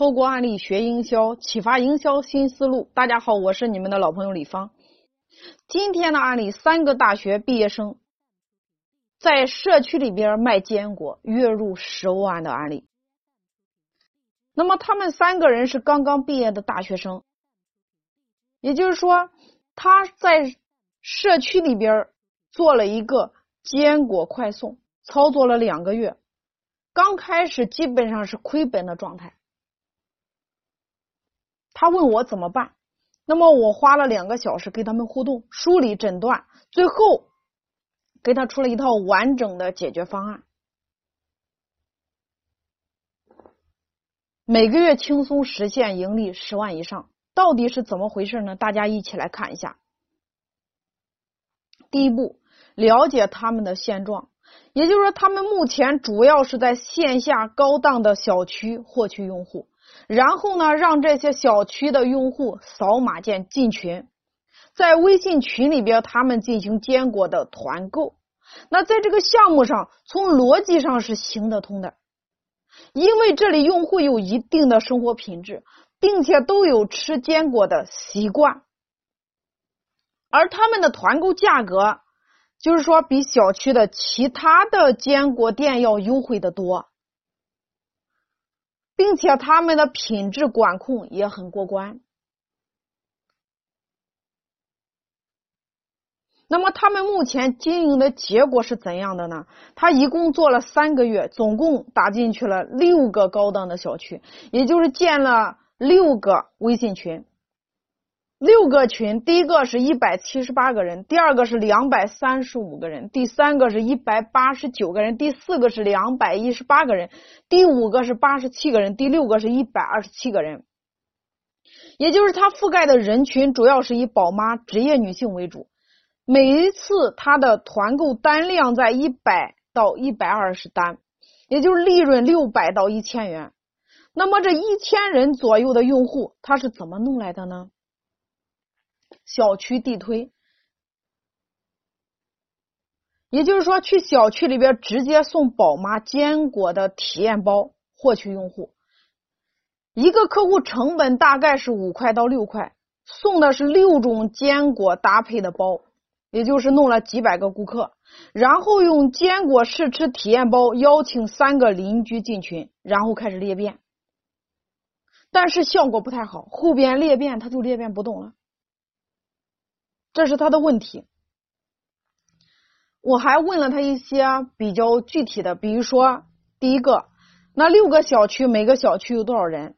透过案例学营销，启发营销新思路。大家好，我是你们的老朋友李芳。今天的案例，三个大学毕业生在社区里边卖坚果，月入十万的案例。那么他们三个人是刚刚毕业的大学生，也就是说，他在社区里边做了一个坚果快送，操作了两个月。刚开始基本上是亏本的状态，他问我怎么办，那么我花了两个小时跟他们互动、梳理、诊断，最后给他出了一套完整的解决方案，每个月轻松实现盈利十万以上。到底是怎么回事呢？大家一起来看一下。第一步，了解他们的现状。也就是说，他们目前主要是在线下高档的小区获取用户，然后呢，让这些小区的用户扫码键进群，在微信群里边，他们进行坚果的团购。那在这个项目上，从逻辑上是行得通的，因为这里用户有一定的生活品质，并且都有吃坚果的习惯，而他们的团购价格。就是说，比小区的其他的坚果店要优惠的多，并且他们的品质管控也很过关。那么，他们目前经营的结果是怎样的呢？他一共做了三个月，总共打进去了六个高档的小区，也就是建了六个微信群。六个群，第一个是一百七十八个人，第二个是两百三十五个人，第三个是一百八十九个人，第四个是两百一十八个人，第五个是八十七个人，第六个是一百二十七个人。也就是他覆盖的人群主要是以宝妈、职业女性为主。每一次他的团购单量在一百到一百二十单，也就是利润六百到一千元。那么这一千人左右的用户，他是怎么弄来的呢？小区地推，也就是说，去小区里边直接送宝妈坚果的体验包，获取用户。一个客户成本大概是五块到六块，送的是六种坚果搭配的包，也就是弄了几百个顾客，然后用坚果试吃体验包邀请三个邻居进群，然后开始裂变，但是效果不太好，后边裂变他就裂变不动了。这是他的问题，我还问了他一些比较具体的，比如说，第一个，那六个小区每个小区有多少人？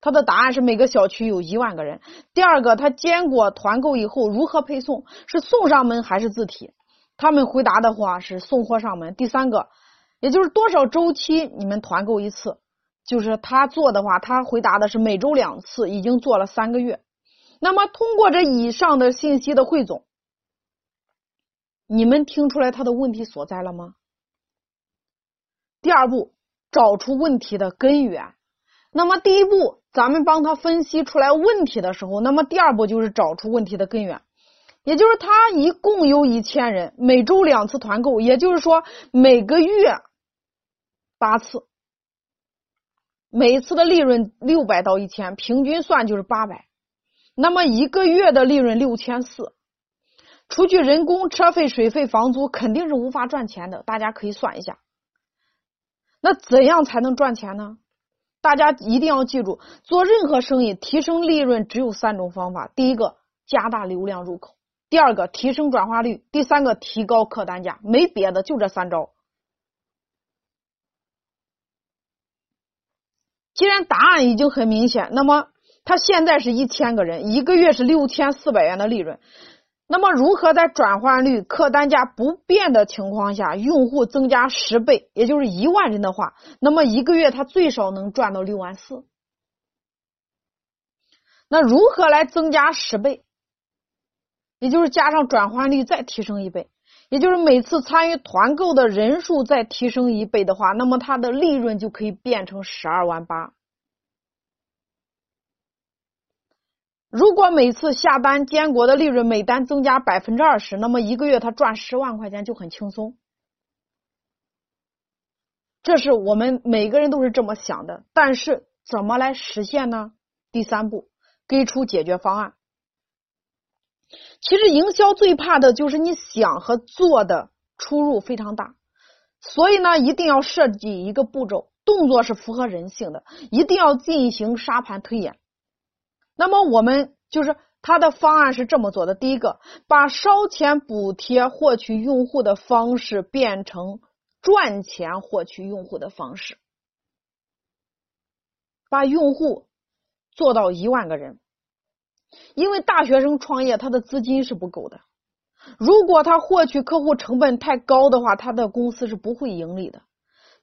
他的答案是每个小区有一万个人。第二个，他坚果团购以后如何配送？是送上门还是自提？他们回答的话是送货上门。第三个，也就是多少周期你们团购一次？就是他做的话，他回答的是每周两次，已经做了三个月。那么，通过这以上的信息的汇总，你们听出来他的问题所在了吗？第二步，找出问题的根源。那么，第一步，咱们帮他分析出来问题的时候，那么第二步就是找出问题的根源，也就是他一共有一千人，每周两次团购，也就是说每个月八次，每次的利润六百到一千，平均算就是八百。那么一个月的利润六千四，除去人工、车费、水费、房租，肯定是无法赚钱的。大家可以算一下。那怎样才能赚钱呢？大家一定要记住，做任何生意提升利润只有三种方法：第一个，加大流量入口；第二个，提升转化率；第三个，提高客单价。没别的，就这三招。既然答案已经很明显，那么。他现在是一千个人，一个月是六千四百元的利润。那么，如何在转换率、客单价不变的情况下，用户增加十倍，也就是一万人的话，那么一个月他最少能赚到六万四。那如何来增加十倍？也就是加上转换率再提升一倍，也就是每次参与团购的人数再提升一倍的话，那么它的利润就可以变成十二万八。如果每次下单坚果的利润每单增加百分之二十，那么一个月他赚十万块钱就很轻松。这是我们每个人都是这么想的，但是怎么来实现呢？第三步，给出解决方案。其实营销最怕的就是你想和做的出入非常大，所以呢，一定要设计一个步骤，动作是符合人性的，一定要进行沙盘推演。那么我们就是他的方案是这么做的：第一个，把烧钱补贴获取用户的方式变成赚钱获取用户的方式，把用户做到一万个人。因为大学生创业，他的资金是不够的。如果他获取客户成本太高的话，他的公司是不会盈利的。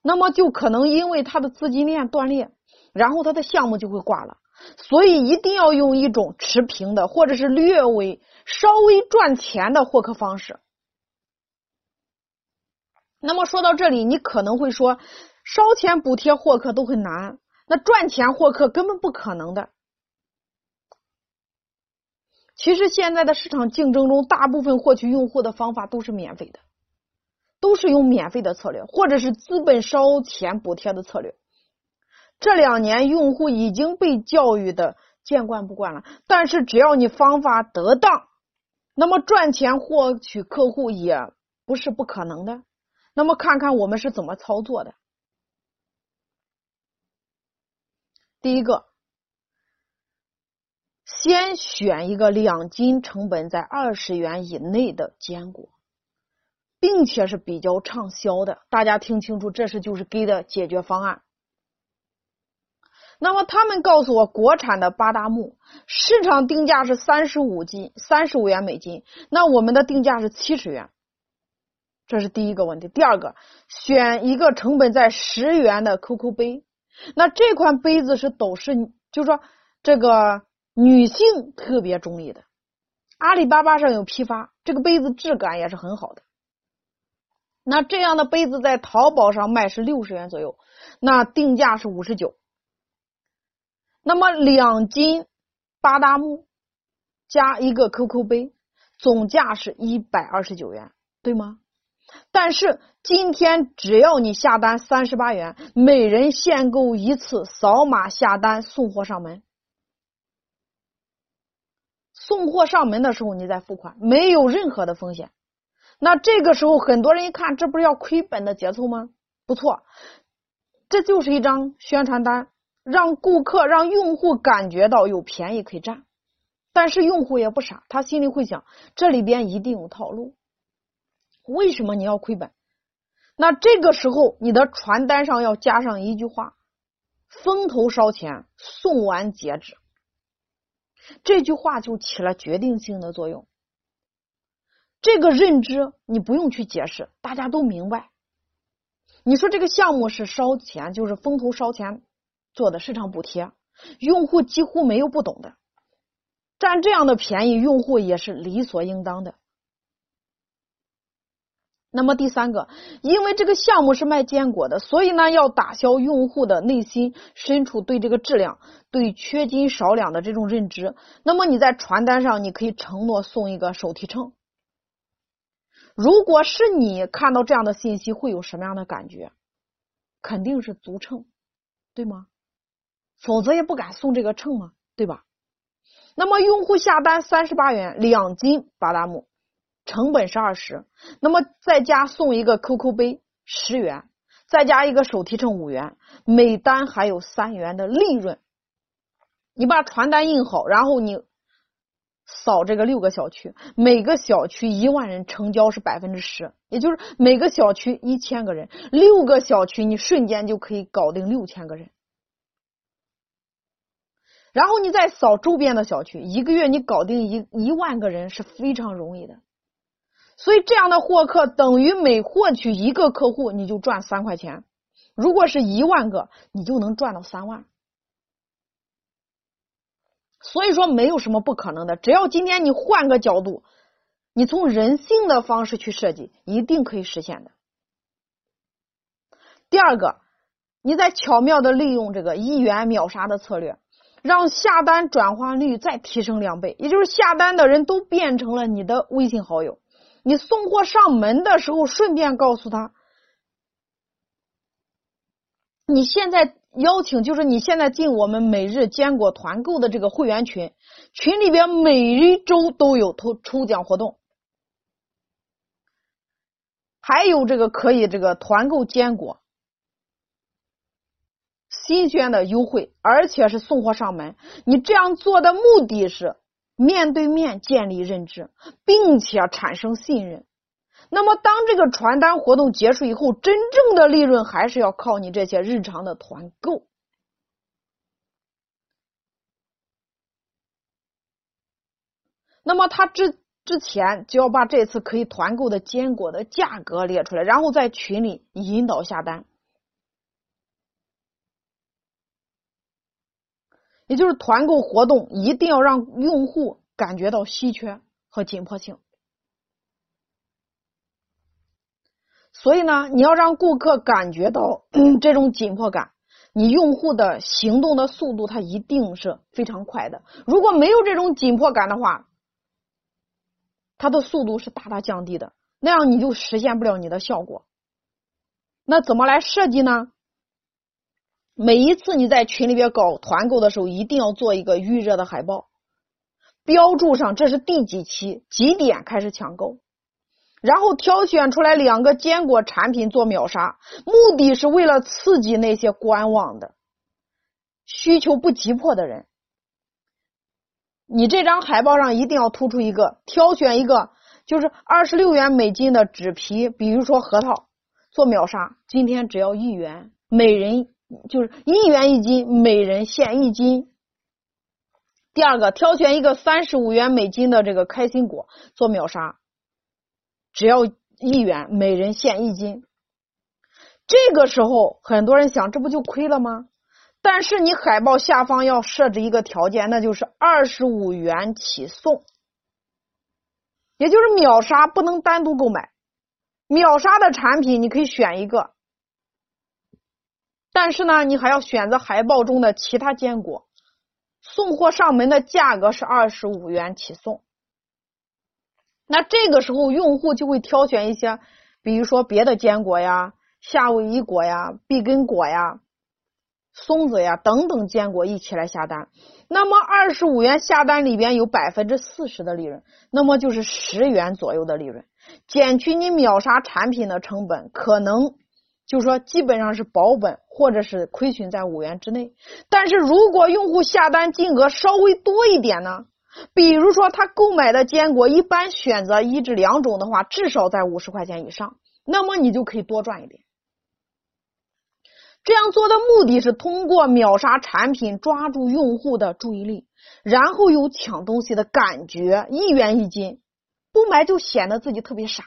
那么就可能因为他的资金链断裂，然后他的项目就会挂了。所以一定要用一种持平的，或者是略微稍微赚钱的获客方式。那么说到这里，你可能会说，烧钱补贴获客都很难，那赚钱获客根本不可能的。其实现在的市场竞争中，大部分获取用户的方法都是免费的，都是用免费的策略，或者是资本烧钱补贴的策略。这两年用户已经被教育的见惯不惯了，但是只要你方法得当，那么赚钱获取客户也不是不可能的。那么看看我们是怎么操作的。第一个。先选一个两斤成本在二十元以内的坚果，并且是比较畅销的。大家听清楚，这是就是给的解决方案。那么他们告诉我，国产的巴达木市场定价是三十五斤，三十五元每斤。那我们的定价是七十元，这是第一个问题。第二个，选一个成本在十元的 QQ 杯。那这款杯子是都是，就说这个。女性特别中意的，阿里巴巴上有批发，这个杯子质感也是很好的。那这样的杯子在淘宝上卖是六十元左右，那定价是五十九。那么两斤巴达木加一个 QQ 杯，总价是一百二十九元，对吗？但是今天只要你下单三十八元，每人限购一次，扫码下单送货上门。送货上门的时候，你再付款，没有任何的风险。那这个时候，很多人一看，这不是要亏本的节奏吗？不错，这就是一张宣传单，让顾客、让用户感觉到有便宜可以占。但是用户也不傻，他心里会想，这里边一定有套路。为什么你要亏本？那这个时候，你的传单上要加上一句话：“风头烧钱，送完截止。”这句话就起了决定性的作用。这个认知你不用去解释，大家都明白。你说这个项目是烧钱，就是风投烧钱做的市场补贴，用户几乎没有不懂的，占这样的便宜，用户也是理所应当的。那么第三个，因为这个项目是卖坚果的，所以呢，要打消用户的内心深处对这个质量、对缺斤少两的这种认知。那么你在传单上，你可以承诺送一个手提秤。如果是你看到这样的信息，会有什么样的感觉？肯定是足秤，对吗？否则也不敢送这个秤嘛，对吧？那么用户下单三十八元两斤巴达木。成本是二十，那么再加送一个 QQ 杯十元，再加一个手提秤五元，每单还有三元的利润。你把传单印好，然后你扫这个六个小区，每个小区一万人成交是百分之十，也就是每个小区一千个人，六个小区你瞬间就可以搞定六千个人。然后你再扫周边的小区，一个月你搞定一一万个人是非常容易的。所以这样的获客等于每获取一个客户你就赚三块钱，如果是一万个你就能赚到三万。所以说没有什么不可能的，只要今天你换个角度，你从人性的方式去设计，一定可以实现的。第二个，你在巧妙的利用这个一元秒杀的策略，让下单转化率再提升两倍，也就是下单的人都变成了你的微信好友。你送货上门的时候，顺便告诉他，你现在邀请，就是你现在进我们每日坚果团购的这个会员群，群里边每一周都有抽抽奖活动，还有这个可以这个团购坚果，新鲜的优惠，而且是送货上门。你这样做的目的是面对面建立认知，并且产生信任。那么，当这个传单活动结束以后，真正的利润还是要靠你这些日常的团购。那么，他之之前就要把这次可以团购的坚果的价格列出来，然后在群里引导下单，也就是团购活动一定要让用户感觉到稀缺和紧迫性。所以呢，你要让顾客感觉到这种紧迫感，你用户的行动的速度它一定是非常快的。如果没有这种紧迫感的话，它的速度是大大降低的，那样你就实现不了你的效果。那怎么来设计呢？每一次你在群里边搞团购的时候，一定要做一个预热的海报，标注上这是第几期几点开始抢购。然后挑选出来两个坚果产品做秒杀，目的是为了刺激那些观望的、需求不急迫的人。你这张海报上一定要突出一个，挑选一个就是二十六元美金的纸皮，比如说核桃，做秒杀。今天只要一元，每人就是一元一斤，每人限一斤。第二个，挑选一个三十五元每斤的这个开心果做秒杀。只要一元，每人限一斤。这个时候，很多人想，这不就亏了吗？但是你海报下方要设置一个条件，那就是二十五元起送，也就是秒杀不能单独购买。秒杀的产品你可以选一个，但是呢，你还要选择海报中的其他坚果。送货上门的价格是二十五元起送。那这个时候，用户就会挑选一些，比如说别的坚果呀、夏威夷果呀、碧根果呀、松子呀等等坚果一起来下单。那么二十五元下单里边有百分之四十的利润，那么就是十元左右的利润，减去你秒杀产品的成本，可能就说基本上是保本或者是亏损在五元之内。但是如果用户下单金额稍微多一点呢？比如说，他购买的坚果一般选择一至两种的话，至少在五十块钱以上，那么你就可以多赚一点。这样做的目的是通过秒杀产品抓住用户的注意力，然后有抢东西的感觉，一元一斤，不买就显得自己特别傻，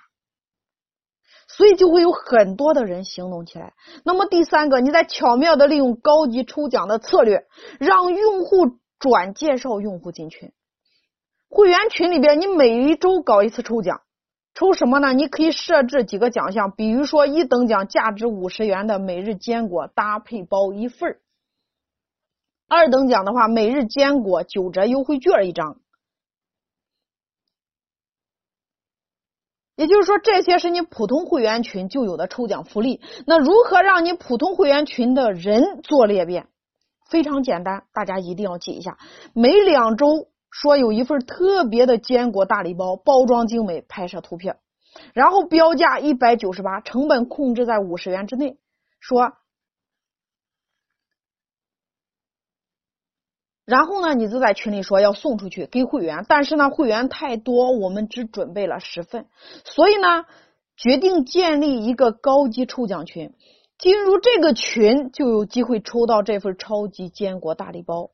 所以就会有很多的人行动起来。那么第三个，你在巧妙的利用高级抽奖的策略，让用户转介绍用户进群。会员群里边，你每一周搞一次抽奖，抽什么呢？你可以设置几个奖项，比如说一等奖价值五十元的每日坚果搭配包一份二等奖的话，每日坚果九折优惠券一张。也就是说，这些是你普通会员群就有的抽奖福利。那如何让你普通会员群的人做裂变？非常简单，大家一定要记一下，每两周。说有一份特别的坚果大礼包，包装精美，拍摄图片，然后标价一百九十八，成本控制在五十元之内。说，然后呢，你就在群里说要送出去给会员，但是呢，会员太多，我们只准备了十份，所以呢，决定建立一个高级抽奖群，进入这个群就有机会抽到这份超级坚果大礼包。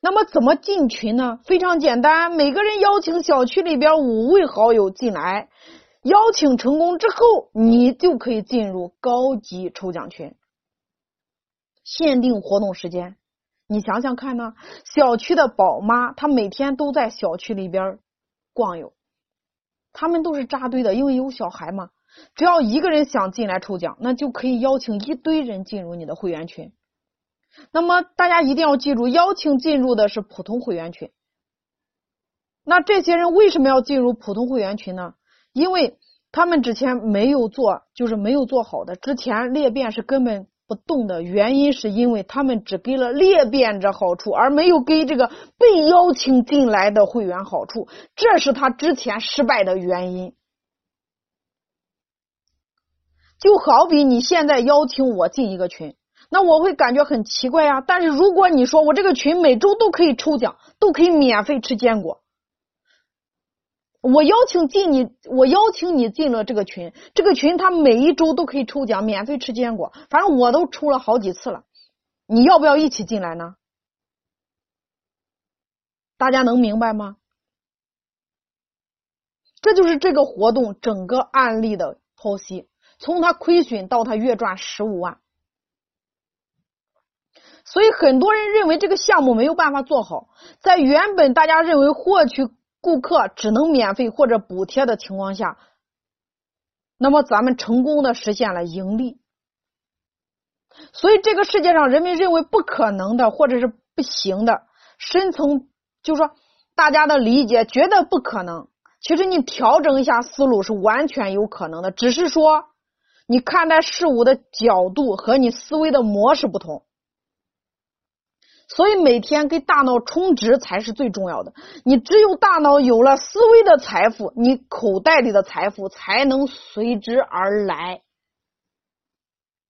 那么怎么进群呢？非常简单，每个人邀请小区里边五位好友进来，邀请成功之后，你就可以进入高级抽奖群。限定活动时间，你想想看呢？小区的宝妈她每天都在小区里边逛悠，他们都是扎堆的，因为有小孩嘛。只要一个人想进来抽奖，那就可以邀请一堆人进入你的会员群。那么大家一定要记住，邀请进入的是普通会员群。那这些人为什么要进入普通会员群呢？因为他们之前没有做，就是没有做好的，之前裂变是根本不动的原因，是因为他们只给了裂变者好处，而没有给这个被邀请进来的会员好处，这是他之前失败的原因。就好比你现在邀请我进一个群，那我会感觉很奇怪呀。但是如果你说我这个群每周都可以抽奖，都可以免费吃坚果。我邀请进你，我邀请你进了这个群，这个群他每一周都可以抽奖，免费吃坚果，反正我都抽了好几次了。你要不要一起进来呢？大家能明白吗？这就是这个活动整个案例的剖析，从他亏损到他月赚十五万。所以很多人认为这个项目没有办法做好，在原本大家认为获取。顾客只能免费或者补贴的情况下，那么咱们成功的实现了盈利。所以这个世界上人们认为不可能的或者是不行的，深层就是说大家的理解觉得不可能，其实你调整一下思路是完全有可能的，只是说你看待事物的角度和你思维的模式不同。所以每天给大脑充值才是最重要的。你只有大脑有了思维的财富，你口袋里的财富才能随之而来。